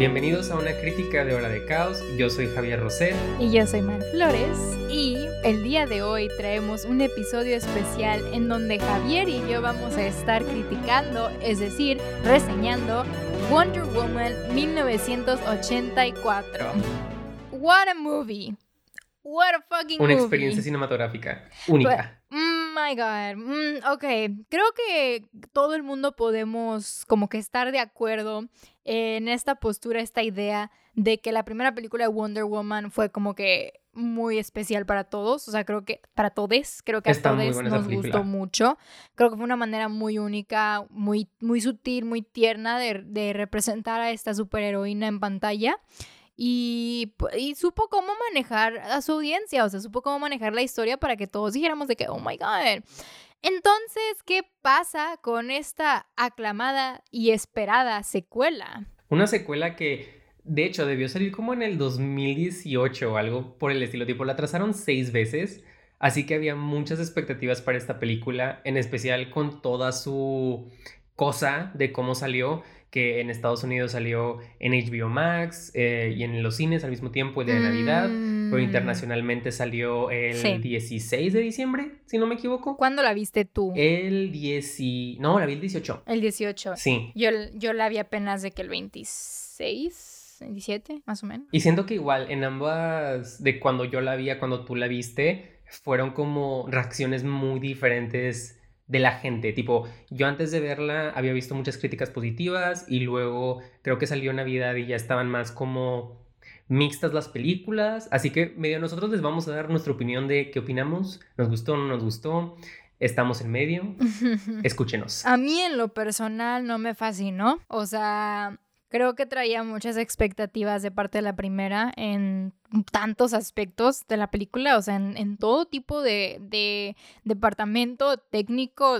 Bienvenidos a una crítica de Hora de Caos. Yo soy Javier Roset. Y yo soy Mar Flores. Y el día de hoy traemos un episodio especial en donde Javier y yo vamos a estar criticando, es decir, reseñando Wonder Woman 1984. What a movie. What a fucking Una movie. experiencia cinematográfica única. Mm, my God. Mm, ok, creo que todo el mundo podemos como que estar de acuerdo en esta postura, esta idea de que la primera película de Wonder Woman fue como que muy especial para todos, o sea, creo que para todos, creo que a Está muy todos nos gustó mucho. Creo que fue una manera muy única, muy, muy sutil, muy tierna de, de representar a esta superheroína en pantalla. Y, supo cómo manejar a su audiencia, o sea, supo cómo manejar la historia para que todos dijéramos de que, oh my god. Entonces, ¿qué pasa con esta aclamada y esperada secuela? Una secuela que, de hecho, debió salir como en el 2018 o algo por el estilo. Tipo, la trazaron seis veces. Así que había muchas expectativas para esta película, en especial con toda su cosa de cómo salió, que en Estados Unidos salió en HBO Max eh, y en los cines al mismo tiempo el día de Navidad, pero Mm. internacionalmente salió el Sí. 16 de diciembre, si no me equivoco. ¿Cuándo la viste tú? El 10 y... No, la vi el 18. El 18. Sí. Yo, yo la vi apenas de que el 26, 27, más o menos. Y siento que igual en ambas, de cuando yo la vi a cuando tú la viste, fueron como reacciones muy diferentes de la gente. Tipo, yo antes de verla había visto muchas críticas positivas y luego creo que salió Navidad y ya estaban más como mixtas las películas. Así que medio nosotros les vamos a dar nuestra opinión de qué opinamos, nos gustó o no nos gustó, estamos en medio, escúchenos. A mí en lo personal no me fascinó. O sea, creo que traía muchas expectativas de parte de la primera en tantos aspectos de la película. O sea, en, en todo tipo de, de departamento técnico.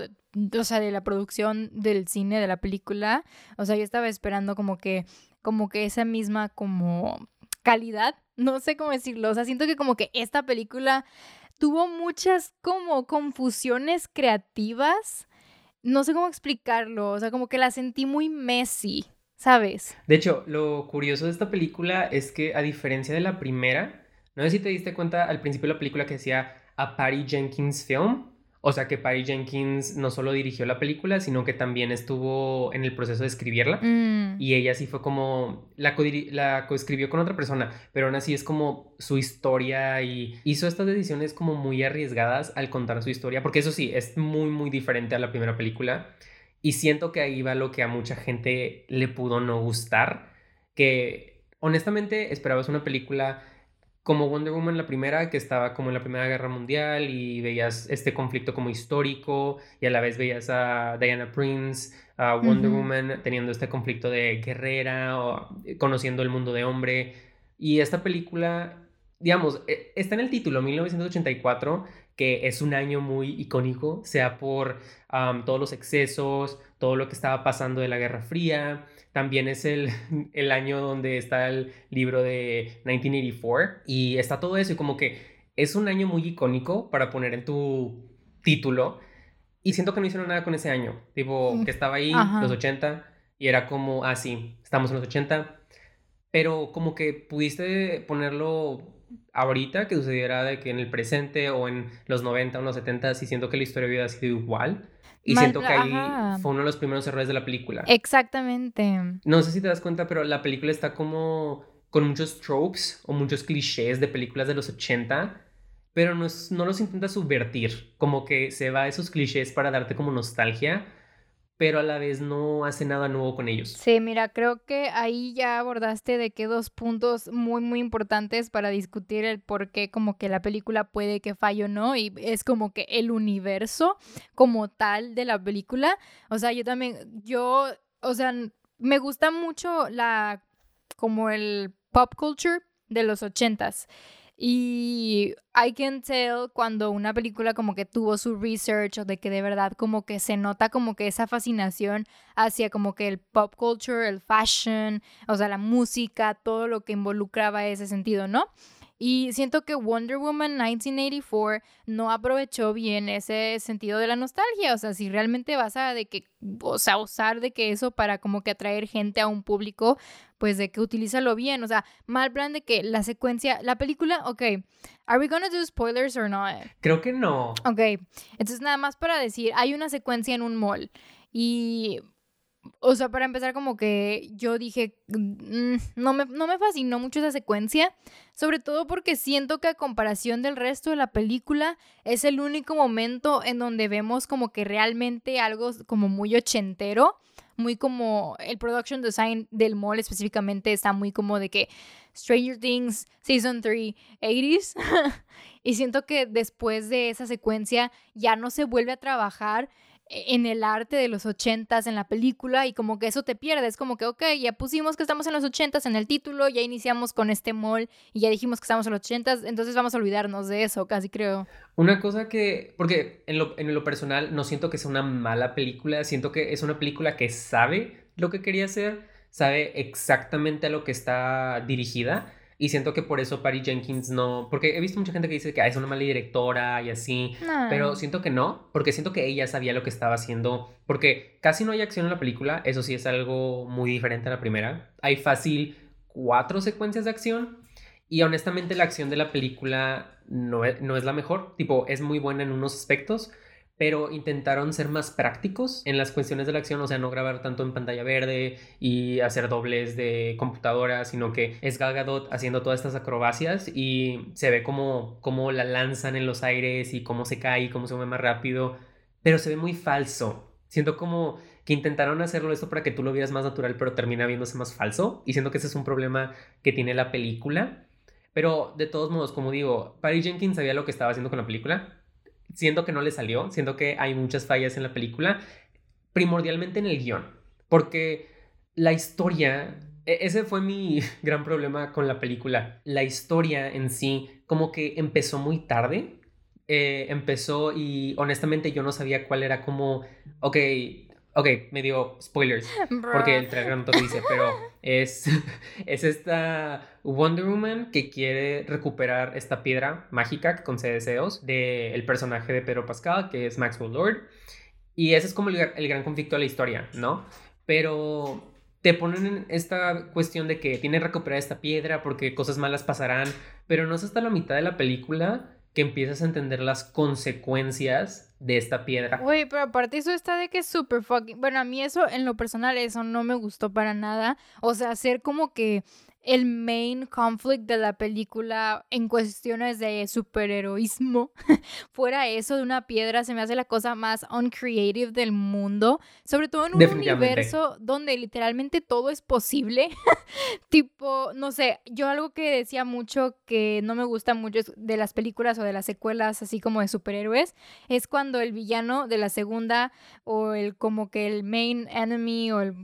O sea, de la producción del cine, de la película. O sea, yo estaba esperando como que, como que esa misma como calidad. No sé cómo decirlo. O sea, siento que como que esta película tuvo muchas como confusiones creativas no sé cómo explicarlo, o sea, como que la sentí muy messy, ¿sabes? De hecho, lo curioso de esta película es que a diferencia de la primera, no sé si te diste cuenta al principio de la película que decía a Patty Jenkins Film, o sea que Patty Jenkins no solo dirigió la película, sino que también estuvo en el proceso de escribirla. Mm, Y ella sí fue como, la, codiri- la coescribió con otra persona, pero aún así es como su historia y hizo estas decisiones como muy arriesgadas al contar su historia, porque eso sí, es muy, muy diferente a la primera película. Y siento que ahí va lo que a mucha gente le pudo no gustar, que honestamente esperabas una película como Wonder Woman la primera, que estaba como en la Primera Guerra Mundial y veías este conflicto como histórico y a la vez veías a Diana Prince, a Wonder. Woman teniendo este conflicto de guerrera o conociendo el mundo de hombre. Y esta película, digamos, eh, está en el título 1984, que es un año muy icónico, sea por todos los excesos, todo lo que estaba pasando de la Guerra Fría. También es el, el año donde está el libro de 1984 y está todo eso y como que es un año muy icónico para poner en tu título y siento que no hicieron nada con ese año, tipo Mm, que estaba ahí, ajá. los 80 y era como, ah sí, estamos en los 80, pero como que pudiste ponerlo ahorita que sucediera de que en el presente o en los 90 o en los 70 y siento que la historia hubiera sido igual y Mal- siento que ahí ajá. fue uno de los primeros errores de la película. Exactamente. No sé si te das cuenta, pero la película está como con muchos tropes o muchos clichés de películas de los 80, pero no, es- no los intenta subvertir, como que se va a esos clichés para darte como nostalgia, pero a la vez no hace nada nuevo con ellos. Sí, mira, creo que ahí ya abordaste de que dos puntos muy, muy importantes para discutir el por qué como que la película puede que falle o no, y es como que el universo como tal de la película. O sea, yo también, yo, o sea, me gusta mucho la, como el pop culture de los ochentas. Y I can tell cuando una película como que tuvo su research o de que de verdad como que se nota como que esa fascinación hacia como que el pop culture, el fashion, o sea, la música, todo lo que involucraba ese sentido, ¿no? Y siento que Wonder Woman 1984 no aprovechó bien ese sentido de la nostalgia. O sea, si realmente vas a de que, o sea, usar de que eso para como que atraer gente a un público, pues de que utilízalo bien. O sea, mal plan de que la secuencia, la película, ok, ¿are we gonna do spoilers or not? Creo que no. Ok, entonces nada más para decir, hay una secuencia en un mall y o sea, para empezar, como que yo dije, mm, no, me, no me fascinó mucho esa secuencia, sobre todo porque siento que a comparación del resto de la película, es el único momento en donde vemos como que realmente algo como muy ochentero, muy como el production design del mall específicamente está muy como de que Stranger Things Season 3 80s. y siento que después de esa secuencia ya no se vuelve a trabajar en el arte de los ochentas en la película y como que eso te pierdes, como que, ok, ya pusimos que estamos en los ochentas en el título, ya iniciamos con este mall y ya dijimos que estamos en los ochentas, entonces vamos a olvidarnos de eso, casi creo. Una cosa que, porque en lo, en lo personal no siento que sea una mala película, siento que es una película que sabe lo que quería hacer, sabe exactamente a lo que está dirigida y siento que por eso Patty Jenkins no. Porque he visto mucha gente que dice que es una mala directora y así. Pero siento que no. Porque siento que ella sabía lo que estaba haciendo. Porque casi no hay acción en la película. Eso sí es algo muy diferente a la primera. Hay fácil cuatro secuencias de acción. Y honestamente la acción de la película no no es la mejor. Tipo, es muy buena en unos aspectos pero intentaron ser más prácticos en las cuestiones de la acción, o sea, no grabar tanto en pantalla verde y hacer dobles de computadora, sino que es Gal Gadot haciendo todas estas acrobacias y se ve como, como la lanzan en los aires y cómo se cae y cómo se mueve más rápido, pero se ve muy falso. Siento como que intentaron hacerlo esto para que tú lo vieras más natural, pero termina viéndose más falso y siento que ese es un problema que tiene la película. Pero de todos modos, como digo, Patty Jenkins sabía lo que estaba haciendo con la película siento que no le salió, siento que hay muchas fallas en la película, primordialmente en el guion, porque la historia, e-, ese fue mi gran problema con la película, la historia en sí como que empezó muy tarde, eh, empezó y honestamente yo no sabía cuál era como, ok, Ok, me dio spoilers, porque el trailer no te lo dice, pero es, es esta Wonder Woman que quiere recuperar esta piedra mágica que concede deseos del personaje de Pedro Pascal, que es Maxwell Lord. Y ese es como el, el gran conflicto de la historia, ¿no? Pero te ponen en esta cuestión de que tiene que recuperar esta piedra porque cosas malas pasarán, pero no es hasta la mitad de la película que empiezas a entender las consecuencias de esta piedra. Güey, pero aparte eso está de que es súper fucking... Bueno, a mí eso, en lo personal, eso no me gustó para nada. O sea, hacer como que el main conflict de la película en cuestiones de superheroísmo fuera eso de una piedra, se me hace la cosa más uncreative del mundo, sobre todo en un universo donde literalmente todo es posible. tipo, no sé, yo algo que decía mucho que no me gusta mucho de las películas o de las secuelas así como de superhéroes es cuando el villano de la segunda o el como que el main enemy o el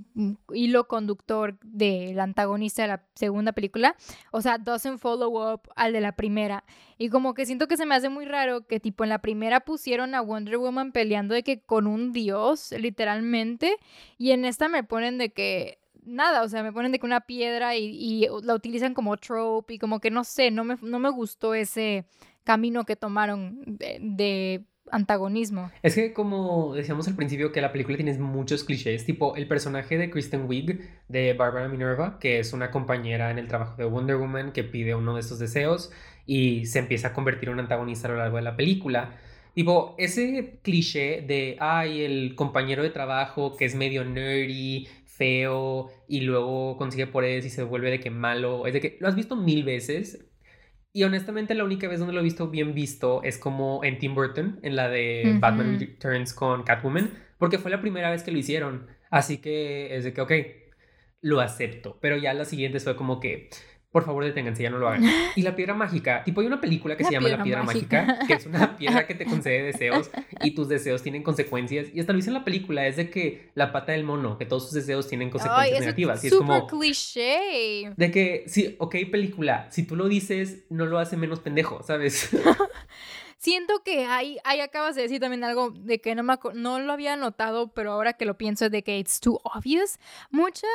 hilo conductor del antagonista de la segunda segunda película, o sea, doesn't follow up al de la primera. Y como que siento que se me hace muy raro que tipo en la primera pusieron a Wonder Woman peleando de que con un dios, literalmente, y en esta me ponen de que nada, o sea, me ponen de que una piedra y, la utilizan como trope y como que no sé, no me, no me gustó ese camino que tomaron de antagonismo. Es que como decíamos al principio que la película tiene muchos clichés, tipo el personaje de Kristen Wiig de Barbara Minerva, que es una compañera en el trabajo de Wonder Woman que pide uno de estos deseos y se empieza a convertir en un antagonista a lo largo de la película. Tipo, ese cliché de, ay, el compañero de trabajo que es medio nerdy, feo, y luego consigue poderes y se vuelve de que malo, es de que lo has visto mil veces, y honestamente la única vez donde lo he visto bien visto es como en Tim Burton, en la de Batman Returns con Catwoman, porque fue la primera vez que lo hicieron. Así que es de que, ok, lo acepto. Pero ya la siguiente fue como que, por favor deténganse, ya no lo hagan. Y la piedra mágica, tipo hay una película que se llama La piedra mágica. que es una piedra que te concede deseos y tus deseos tienen consecuencias. Y hasta lo dice en la película, es de que la pata del mono, que todos sus deseos tienen consecuencias negativas. y es como cliché. De que, sí, ok, película, si tú lo dices, no lo hace menos pendejo, ¿sabes? Siento que ahí, ahí acabas de decir también algo de que no, me no lo había notado, pero ahora que lo pienso de que it's too obvious. Mucha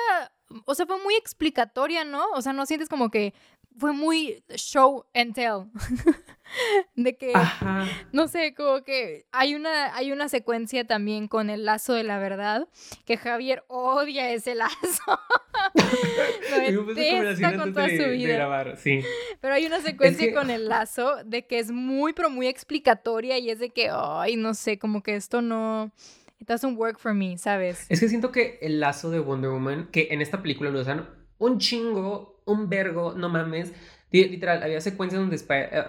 o sea, fue muy explicatoria, ¿no? O sea, no sientes como que fue muy show and tell. de que, no sé, como que hay una, hay una secuencia también con el lazo de la verdad, que Javier odia ese lazo. Lo detesta con toda su vida. Pero hay una secuencia con el lazo de que es muy, pero muy explicatoria y es de que, ay, no sé, como que esto no... It doesn't work for me, ¿sabes? Es que siento que el lazo de Wonder Woman, que en esta película lo usan un chingo, un vergo, no mames. Literal, había secuencias donde... Eh,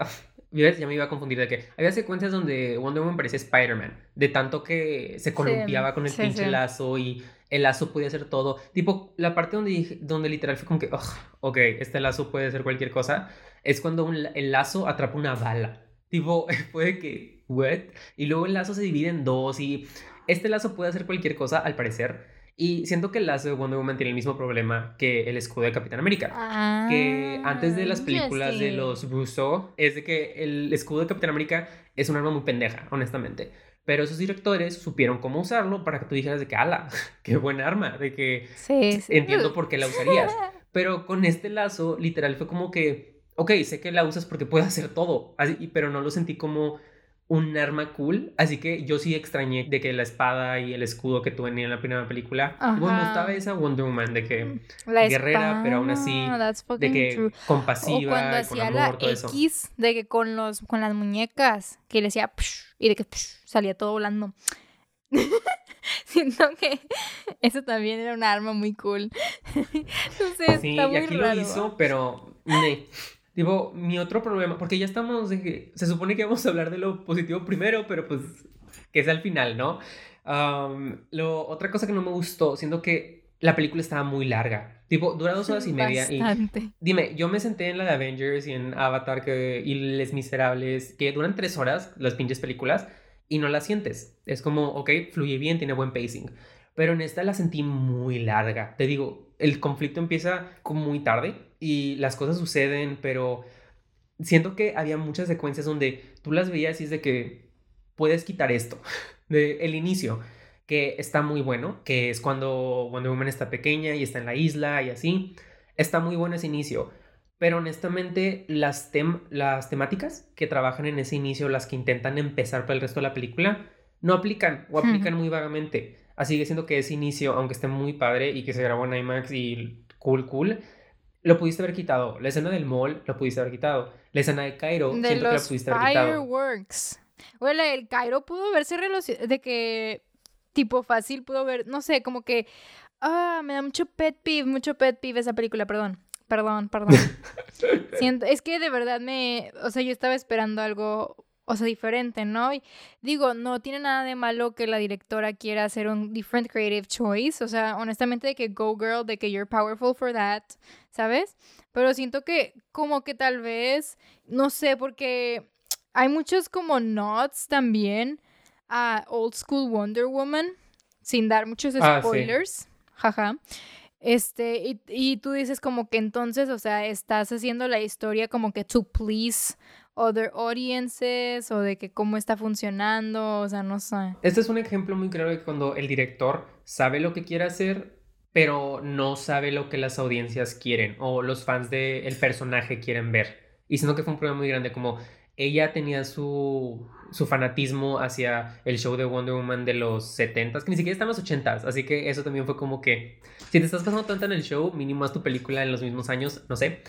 ya me iba a confundir de que había secuencias donde Wonder Woman parecía Spider-Man, de tanto que se columpiaba con el pinche lazo y el lazo podía hacer todo. Tipo, la parte donde, donde literal fue como que, ok, este lazo puede ser cualquier cosa, es cuando el lazo atrapa una bala. Tipo, puede que, what? Y luego el lazo se divide en dos y este lazo puede hacer cualquier cosa, al parecer. Y siento que el lazo de Wonder Woman tiene el mismo problema que el escudo de Capitán América. que antes de las ah, películas de los Russo, es de que el escudo de Capitán América es un arma muy pendeja, honestamente. Pero esos directores supieron cómo usarlo para que tú dijeras de que, ala, qué buen arma, de que entiendo por qué la usarías. Pero con este lazo, literal, fue como que, ok, sé que la usas porque puede hacer todo, así, pero no lo sentí como un arma cool, así que yo sí extrañé de que la espada y el escudo que tuve en la primera película, bueno, estaba esa Wonder Woman de que la guerrera, pero aún así de que compasiva, o cuando hacía la X, de que con los con las muñecas que le decía y de que salía todo volando. Siento que eso también era un arma muy cool. Entonces, sí, está muy y aquí lo hizo, pero Digo, mi otro problema, porque ya estamos de se supone que vamos a hablar de lo positivo primero, pero pues que es al final, ¿no? lo, otra cosa que no me gustó, siendo que la película estaba muy larga. Tipo, dura dos horas y media. Bastante. Y dime, yo me senté en la de Avengers y en Avatar que, y Les Miserables, que duran tres horas las pinches películas, y no las sientes. Es como, ok, fluye bien, tiene buen pacing. Pero en esta la sentí muy larga. Te digo, el conflicto empieza como muy tarde y las cosas suceden, pero siento que había muchas secuencias donde tú las veías y es de que puedes quitar esto, de el inicio, que está muy bueno, que es cuando Wonder Woman está pequeña y está en la isla y así. Está muy bueno ese inicio, pero honestamente las, las temáticas que trabajan en ese inicio, las que intentan empezar para el resto de la película, no aplican o aplican muy vagamente. Así que siento que ese inicio, aunque esté muy padre y que se grabó en IMAX y cool, cool, lo pudiste haber quitado. La escena del mall lo pudiste haber quitado. La escena de Cairo de siento que la pudiste haber quitado. Fireworks. Bueno, el Cairo pudo verse de que tipo fácil pudo ver, no sé, como que ah, me da mucho pet peeve, mucho pet peeve esa película, perdón. Perdón, perdón. Siento, es que de verdad me, o sea, yo estaba esperando algo o sea, diferente, ¿no? Y digo, no tiene nada de malo que la directora quiera hacer un different creative choice, o sea, honestamente de que go girl, de que you're powerful for that, ¿sabes? Pero siento que como que tal vez, no sé, porque hay muchos como nods también a Old School Wonder Woman, sin dar muchos ah, spoilers, jaja. Este, y, y tú dices como que entonces, o sea, estás haciendo la historia como que to please other audiences o de que cómo está funcionando, o sea, no sé. Este es un ejemplo muy claro de cuando el director sabe lo que quiere hacer, pero no sabe lo que las audiencias quieren o los fans del personaje quieren ver. Y siento que fue un problema muy grande, como ella tenía su, su fanatismo hacia el show de Wonder Woman de los 70s, que ni siquiera están los 80s, así que eso también fue como que, si te estás pasando tanto en el show, mínimo haz tu película en los mismos años, no sé.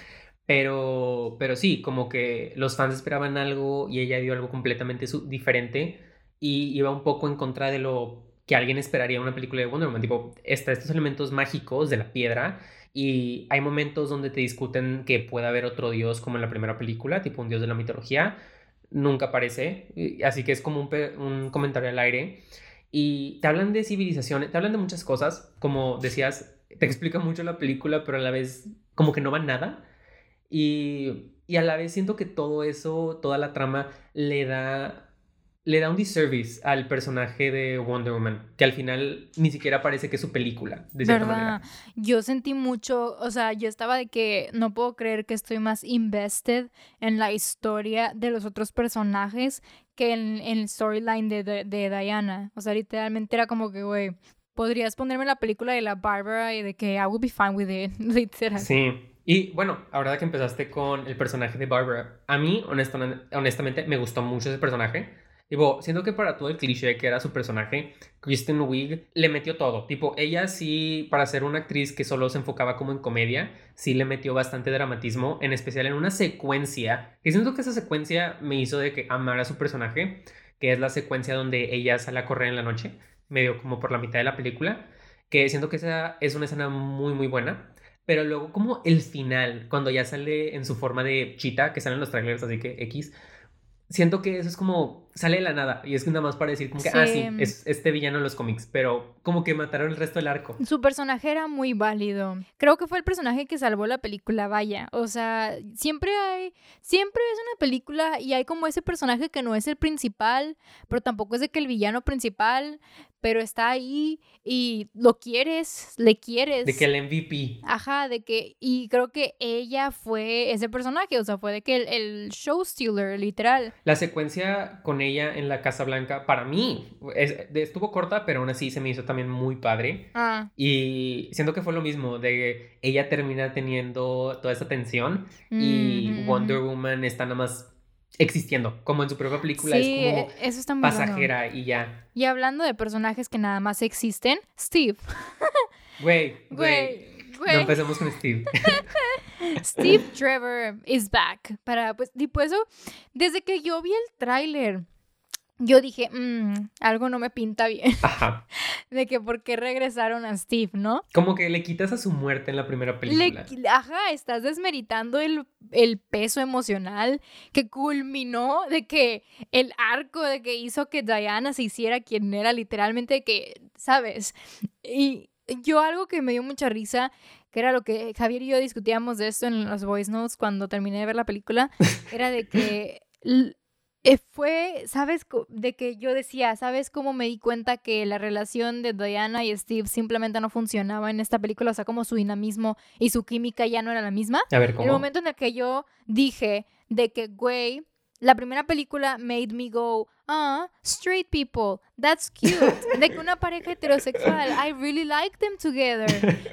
Pero, pero sí, como que los fans esperaban algo y ella dio algo completamente diferente y iba un poco en contra de lo que alguien esperaría en una película de Wonder Woman. Tipo, está estos elementos mágicos de la piedra y hay momentos donde te discuten que puede haber otro dios como en la primera película, tipo un dios de la mitología. Nunca aparece, así que es como un, un comentario al aire. Y te hablan de civilizaciones, te hablan de muchas cosas, como decías, te explica mucho la película, pero a la vez como que no va nada. Y, y a la vez siento que todo eso, toda la trama, le da, le da un disservice al personaje de Wonder Woman, que al final ni siquiera parece que es su película, de cierta ¿verdad? Yo sentí mucho, o sea, yo estaba de que no puedo creer que estoy más invested en la historia de los otros personajes que en, el storyline de, de, de Diana. O sea, literalmente era como que, güey, podrías ponerme la película de la Barbara y de que I would be fine with it, literal. Sí. Y bueno, ahora que empezaste con el personaje de Barbara, a mí honestamente me gustó mucho ese personaje. Tipo, siento que para todo el cliché que era su personaje, Kristen Wiig le metió todo. Tipo, ella sí, para ser una actriz que solo se enfocaba como en comedia, sí le metió bastante dramatismo, en especial en una secuencia. Y siento que esa secuencia me hizo de que amara a su personaje, que es la secuencia donde ella sale a correr en la noche, medio como por la mitad de la película, que siento que esa es una escena muy, muy buena. Pero luego como el final, cuando ya sale en su forma de chita, que salen los trailers, así que X, siento que eso es como sale de la nada y es nada más para decir como que ah sí es este villano en los cómics pero como que mataron el resto del arco su personaje era muy válido creo que fue el personaje que salvó la película vaya o sea siempre hay siempre es una película y hay como ese personaje que no es el principal pero tampoco es de que el villano principal pero está ahí y lo quieres, le quieres. De que el MVP. Ajá, de que, y creo que ella fue ese personaje, o sea, fue de que el, el show stealer, literal. La secuencia con ella en la Casa Blanca, para mí, estuvo corta, pero aún así se me hizo también muy padre. Ah. Y siento que fue lo mismo, de que ella termina teniendo toda esa tensión y Wonder Woman está nada más existiendo, como en su propia película es como e, eso está pasajera y ya. Y hablando de personajes que nada más existen, Steve. Güey, güey. No empecemos con Steve. Steve Trevor is back. Para, pues, tipo eso, desde que yo vi el tráiler, yo dije, mmm, algo no me pinta bien. Ajá. De que por qué regresaron a Steve, ¿no? Como que le quitas a su muerte en la primera película. ajá, estás desmeritando el, el, peso emocional que culminó de que el arco de que hizo que Diana se hiciera quien era literalmente que, ¿sabes? Y yo algo que me dio mucha risa, que era lo que Javier y yo discutíamos de esto en los voice notes cuando terminé de ver la película, era de que fue, ¿sabes? De que yo decía, ¿sabes cómo me di cuenta que la relación de Diana y Steve simplemente no funcionaba en esta película? O sea, como su dinamismo y su química ya no era la misma. A ver, ¿cómo? El momento en el que yo dije de que, güey, la primera película made me go, ah, straight people, that's cute. De que una pareja heterosexual, I really like them together.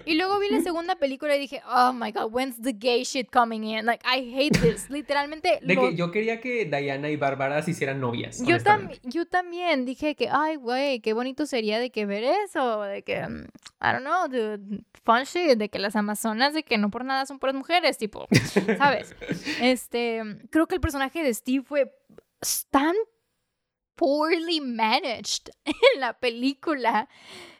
Y luego vi la segunda película y dije, oh my god, when's the gay shit coming in? Like, I hate this. Literalmente. De que yo quería que Diana y Bárbara se hicieran novias. Yo, yo también dije que, ay, güey, qué bonito sería de que ver eso. De que, um, I don't know, dude, fun shit. De que las amazonas, de que no por nada son puras mujeres, tipo, ¿sabes? Este, creo que el personaje de Steve fue tan poorly managed en la película,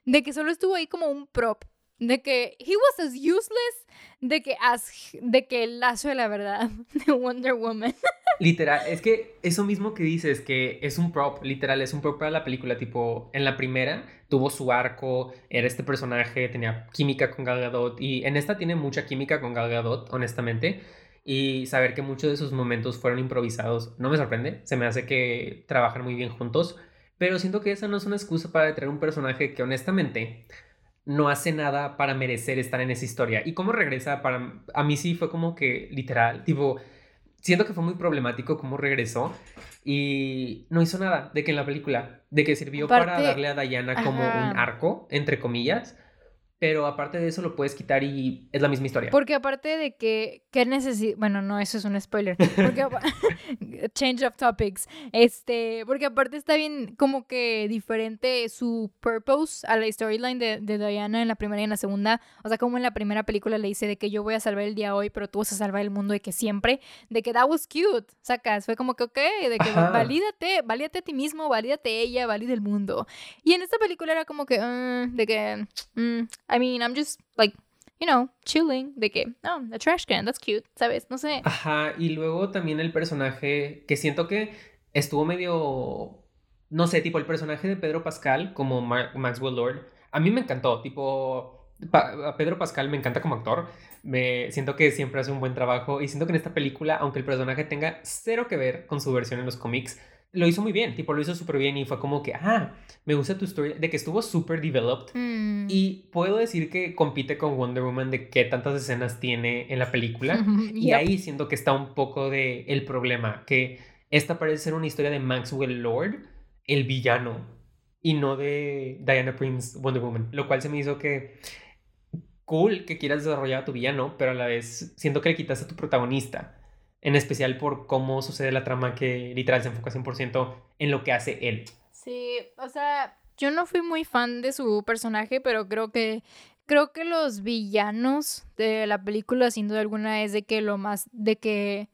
de que solo estuvo ahí como un prop, de que he was as useless de que as, de que el lazo de la verdad de Wonder Woman. Literal, es que eso mismo que dices, que es un prop, literal, es un prop para la película, tipo, en la primera tuvo su arco, era este personaje, tenía química con Gal Gadot, y en esta tiene mucha química con Gal Gadot, honestamente, y saber que muchos de esos momentos fueron improvisados no me sorprende, se me hace que trabajan muy bien juntos, pero siento que esa no es una excusa para traer un personaje que honestamente no hace nada para merecer estar en esa historia. Y cómo regresa, para a mí sí fue como que literal, tipo, siento que fue muy problemático cómo regresó y no hizo nada de que en la película, de que sirvió para darle a Diana como un arco, entre comillas, pero aparte de eso lo puedes quitar y es la misma historia. Porque aparte de que, ¿qué necesita? Bueno, no, eso es un spoiler. Porque, change of topics. Este, porque aparte está bien como que diferente su purpose a la storyline de, de, Diana en la primera y en la segunda. O sea, como en la primera película le dice de que yo voy a salvar el día hoy, pero tú vas a salvar el mundo de que siempre, de que that was cute, sacas. Fue como que, ok, de que valídate, valídate a ti mismo, valídate ella, valide el mundo. Y en esta película era como que, uh, de que, mm, I mean, I'm just like, you know, chilling, de que, oh, a trash can, that's cute, ¿sabes? No sé. Ajá, y luego también el personaje que siento que estuvo medio, no sé, tipo el personaje de Pedro Pascal como Maxwell Lord, a mí me encantó, tipo, Pedro Pascal me encanta como actor, me siento que siempre hace un buen trabajo y siento que en esta película, aunque el personaje tenga cero que ver con su versión en los cómics, lo hizo muy bien, tipo, lo hizo súper bien y fue como que, ah, me gusta tu historia, de que estuvo súper developed. Mm. Y puedo decir que compite con Wonder Woman de qué tantas escenas tiene en la película. Y ahí siento que está un poco de el problema, que esta parece ser una historia de Maxwell Lord, el villano, y no de Diana Prince Wonder Woman, lo cual se me hizo que cool que quieras desarrollar a tu villano, pero a la vez siento que le quitas a tu protagonista. En especial por cómo sucede la trama que literal se enfoca 100% en lo que hace él. Sí, o sea, yo no fui muy fan de su personaje, pero creo que creo que los villanos de la película sin duda alguna es de que lo más de que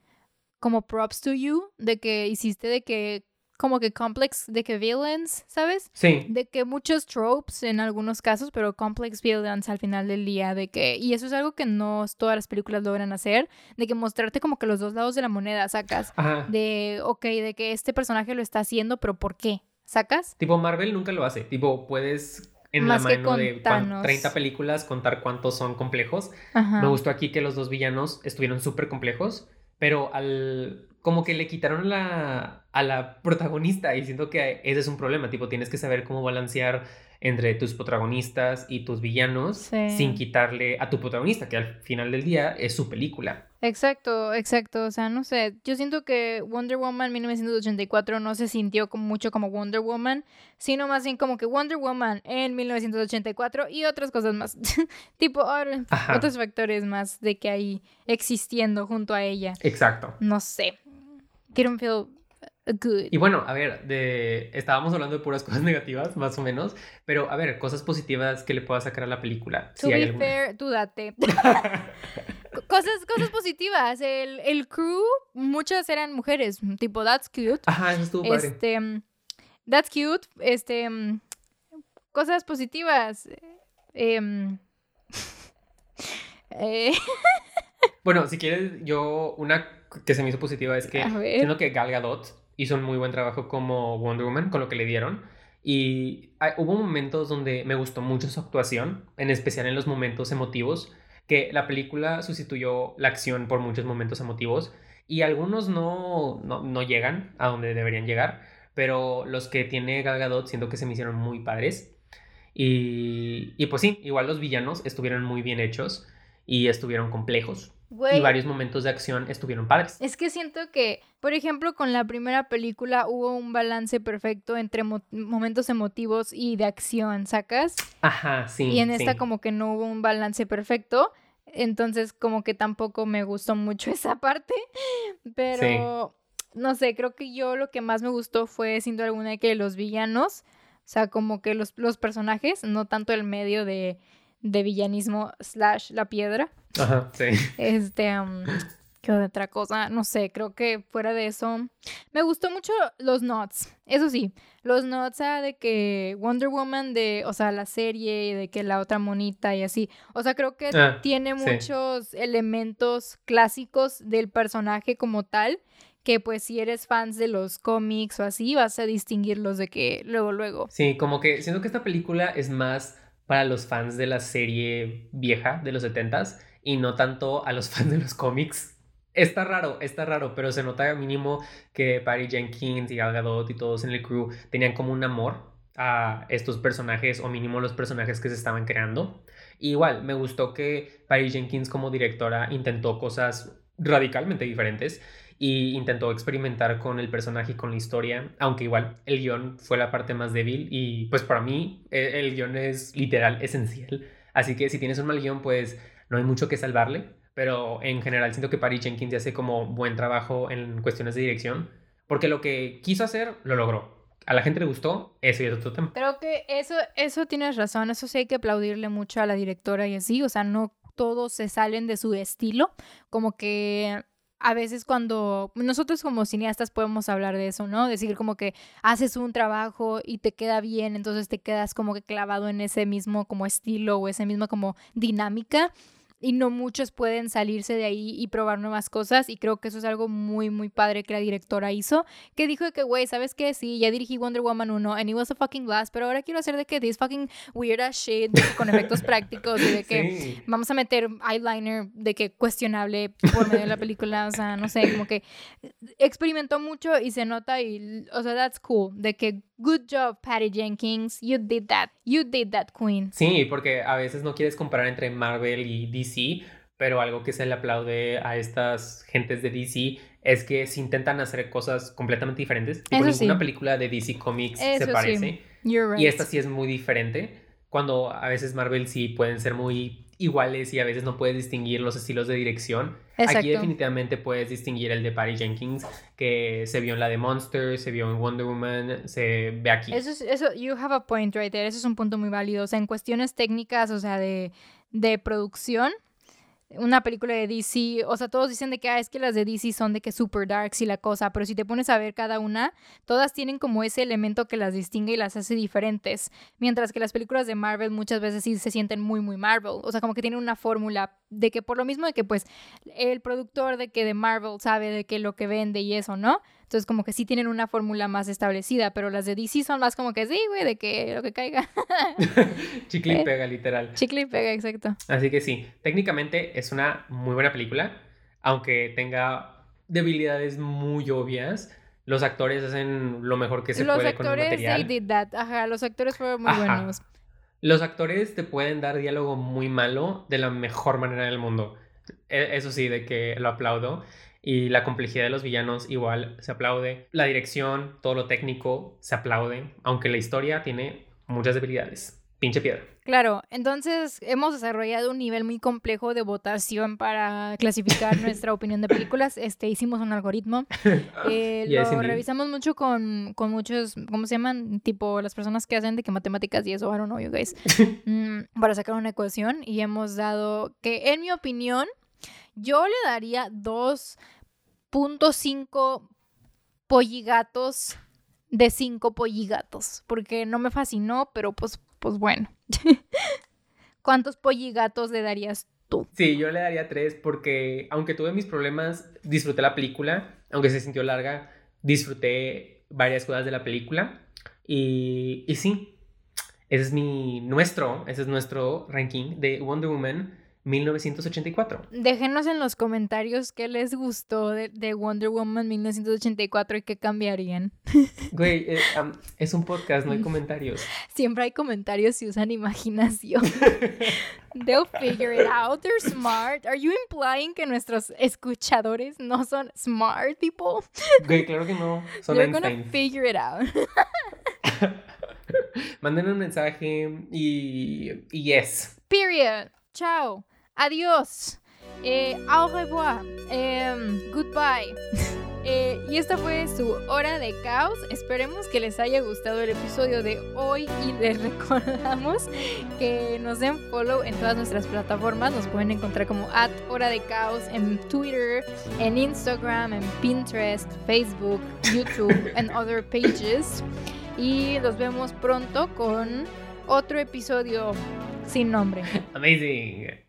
como props to you, de que hiciste de que como que complex de que villains, ¿sabes? Sí. De que muchos tropes en algunos casos, pero complex villains al final del día, de que, y eso es algo que no todas las películas logran hacer, de que mostrarte como que los dos lados de la moneda sacas, Ajá. de, ok, de que este personaje lo está haciendo, pero ¿por qué? ¿Sacas? Tipo, Marvel nunca lo hace. Tipo, puedes en Más la mano de cuan- contanos. 30 películas contar cuántos son complejos. Ajá. Me gustó aquí que los dos villanos estuvieron súper complejos, pero al como que le quitaron la, a la protagonista y siento que ese es un problema, tipo tienes que saber cómo balancear entre tus protagonistas y tus villanos Sí. sin quitarle a tu protagonista, que al final del día es su película. Exacto, exacto. O sea, no sé. Yo siento que Wonder Woman 1984 no se sintió como mucho como Wonder Woman, sino más bien como que Wonder Woman en 1984 y otras cosas más. tipo Ajá. otros factores más de que hay existiendo junto a ella. Exacto. No sé. Feel good. Y bueno, a ver, de... estábamos hablando de puras cosas negativas, más o menos, pero a ver, cosas positivas que le pueda sacar a la película. To si hay be alguna. fair, tú date. cosas, cosas positivas. El, el crew, muchas eran mujeres. Tipo, that's cute. Ajá, eso estuvo padre. Este, that's cute. Este, cosas positivas. Em, eh, Bueno, si quieres, yo una que se me hizo positiva es que siento que Gal Gadot hizo un muy buen trabajo como Wonder Woman con lo que le dieron y hay- hubo momentos donde me gustó mucho su actuación, en especial en los momentos emotivos, que la película sustituyó la acción por muchos momentos emotivos y algunos no, no, no llegan a donde deberían llegar, pero los que tiene Gal Gadot siento que se me hicieron muy padres. Y, y pues sí, igual los villanos estuvieron muy bien hechos y estuvieron complejos. Güey, Y varios momentos de acción estuvieron padres. es que siento que, por ejemplo, con la primera película hubo un balance perfecto entre mo- momentos emotivos y de acción, ¿sacas? Ajá, sí. y en esta sí. como que no hubo un balance perfecto. Entonces como que tampoco me gustó mucho esa parte. Pero no sé, creo que yo lo que más me gustó fue sin duda alguna que los villanos, o sea, como que los, los personajes, no tanto el medio de, de villanismo slash la piedra. Ajá, sí. Este, um, ¿qué otra cosa? No sé, creo que fuera de eso. Me gustó mucho los nods. Eso sí, los nods ah, de que Wonder Woman, de, o sea, la serie, y de que la otra monita y así. O sea, creo que Ah, tiene sí. muchos elementos clásicos del personaje como tal. Que pues si eres fans de los cómics o así, vas a distinguirlos de que luego, luego. Sí, como que siento que esta película es más para los fans de la serie vieja de los 70s y no tanto a los fans de los cómics. Está raro, está raro, pero se nota mínimo que Patty Jenkins y Gal Gadot y todos en el crew tenían como un amor a estos personajes o mínimo los personajes que se estaban creando. Igual, me gustó que Patty Jenkins como directora intentó cosas radicalmente diferentes y intentó experimentar con el personaje y con la historia, aunque igual el guion fue la parte más débil y pues para mí el, el guion es literal esencial. Así que si tienes un mal guion pues no hay mucho que salvarle, pero en general siento que Patty Jenkins hace como buen trabajo en cuestiones de dirección, porque lo que quiso hacer lo logró. A la gente le gustó, eso es otro tema. Creo que eso, eso tienes razón, eso sí hay que aplaudirle mucho a la directora y así, o sea, no todos se salen de su estilo, como que a veces cuando nosotros como cineastas podemos hablar de eso, ¿no? Decir como que haces un trabajo y te queda bien, entonces te quedas como que clavado en ese mismo como estilo o ese mismo como dinámica y no muchos pueden salirse de ahí y probar nuevas cosas y creo que eso es algo muy muy padre que la directora hizo que dijo de que güey sabes qué sí ya dirigí Wonder Woman 1 and it was a fucking blast pero ahora quiero hacer de que this fucking weird ass shit con efectos prácticos y de que Sí. vamos a meter eyeliner de que cuestionable por medio de la película o sea no sé como que experimentó mucho y se nota y o sea that's cool de que good job Patty Jenkins you did that you did that queen Sí, porque a veces no quieres comparar entre Marvel y DC, pero algo que se le aplaude a estas gentes de DC es que si intentan hacer cosas completamente diferentes. Tipo, Eso sí. ninguna película de DC Comics Eso se sí. parece. you're right Y esta sí es muy diferente. Cuando a veces Marvel sí pueden ser muy iguales y a veces no puedes distinguir los estilos de dirección. Aquí definitivamente puedes distinguir el de Patty Jenkins, que se vio en la de Monster, se vio en Wonder Woman, se ve aquí. Eso es, eso, you have a point right there, eso es un punto muy válido. O sea, en cuestiones técnicas, o sea, de, de producción, una película de DC, o sea, todos dicen de que ah, es que las de DC son de que super darks y la cosa, pero si te pones a ver cada una, todas tienen como ese elemento que las distingue y las hace diferentes, mientras que las películas de Marvel muchas veces sí se sienten muy muy Marvel, o sea, como que tienen una fórmula de que por lo mismo de que pues el productor de que de Marvel sabe de que lo que vende y eso, ¿no? Entonces, como que sí tienen una fórmula más establecida, pero las de DC son más como que sí, güey, de que lo que caiga. Chicle y pega, literal. Chicle y pega, exacto. Así que sí, técnicamente es una muy buena película, aunque tenga debilidades muy obvias. Los actores hacen lo mejor que se puede con el material. They did that. Ajá, los actores fueron muy buenos. Los actores te pueden dar diálogo muy malo de la mejor manera del mundo. E, eso sí, de que lo aplaudo. Y la complejidad de los villanos igual se aplaude. La dirección, todo lo técnico se aplaude, aunque la historia tiene muchas debilidades. Pinche piedra. Claro, entonces hemos desarrollado un nivel muy complejo de votación para clasificar nuestra opinión de películas. Este, hicimos un algoritmo. Eh, lo revisamos mucho con, con, muchos, ¿cómo se llaman? Tipo las personas que hacen de que matemáticas y eso, I don't know you guys. Mm, para sacar una ecuación y hemos dado que, en mi opinión, yo le daría dos 0.5 polligatos de 5 polligatos, porque no me fascinó, pero pues, pues bueno. ¿Cuántos polligatos le darías tú? Sí, yo le daría 3 porque aunque tuve mis problemas, disfruté la película, aunque se sintió larga, disfruté varias cosas de la película y, y sí, ese es mi, nuestro, ese es nuestro ranking de Wonder Woman 1984. Déjenos en los comentarios qué les gustó de, Wonder Woman 1984 y qué cambiarían. Güey, eh, es un podcast, no hay comentarios. Siempre hay comentarios si usan imaginación. They'll figure it out. They're smart. Are you implying que nuestros escuchadores no son smart people? Güey, claro que no. Son They're gonna figure it out. Manden un mensaje y, y yes. Period. Chao. Adiós. Eh, au revoir. Em, goodbye. Eh, y esta fue su hora de caos. Esperemos que les haya gustado el episodio de hoy y les recordamos que nos den follow en todas nuestras plataformas. Nos pueden encontrar como at hora de caos en Twitter, en Instagram, en Pinterest, Facebook, YouTube and other pages. Y nos vemos pronto con otro episodio sin nombre. Amazing.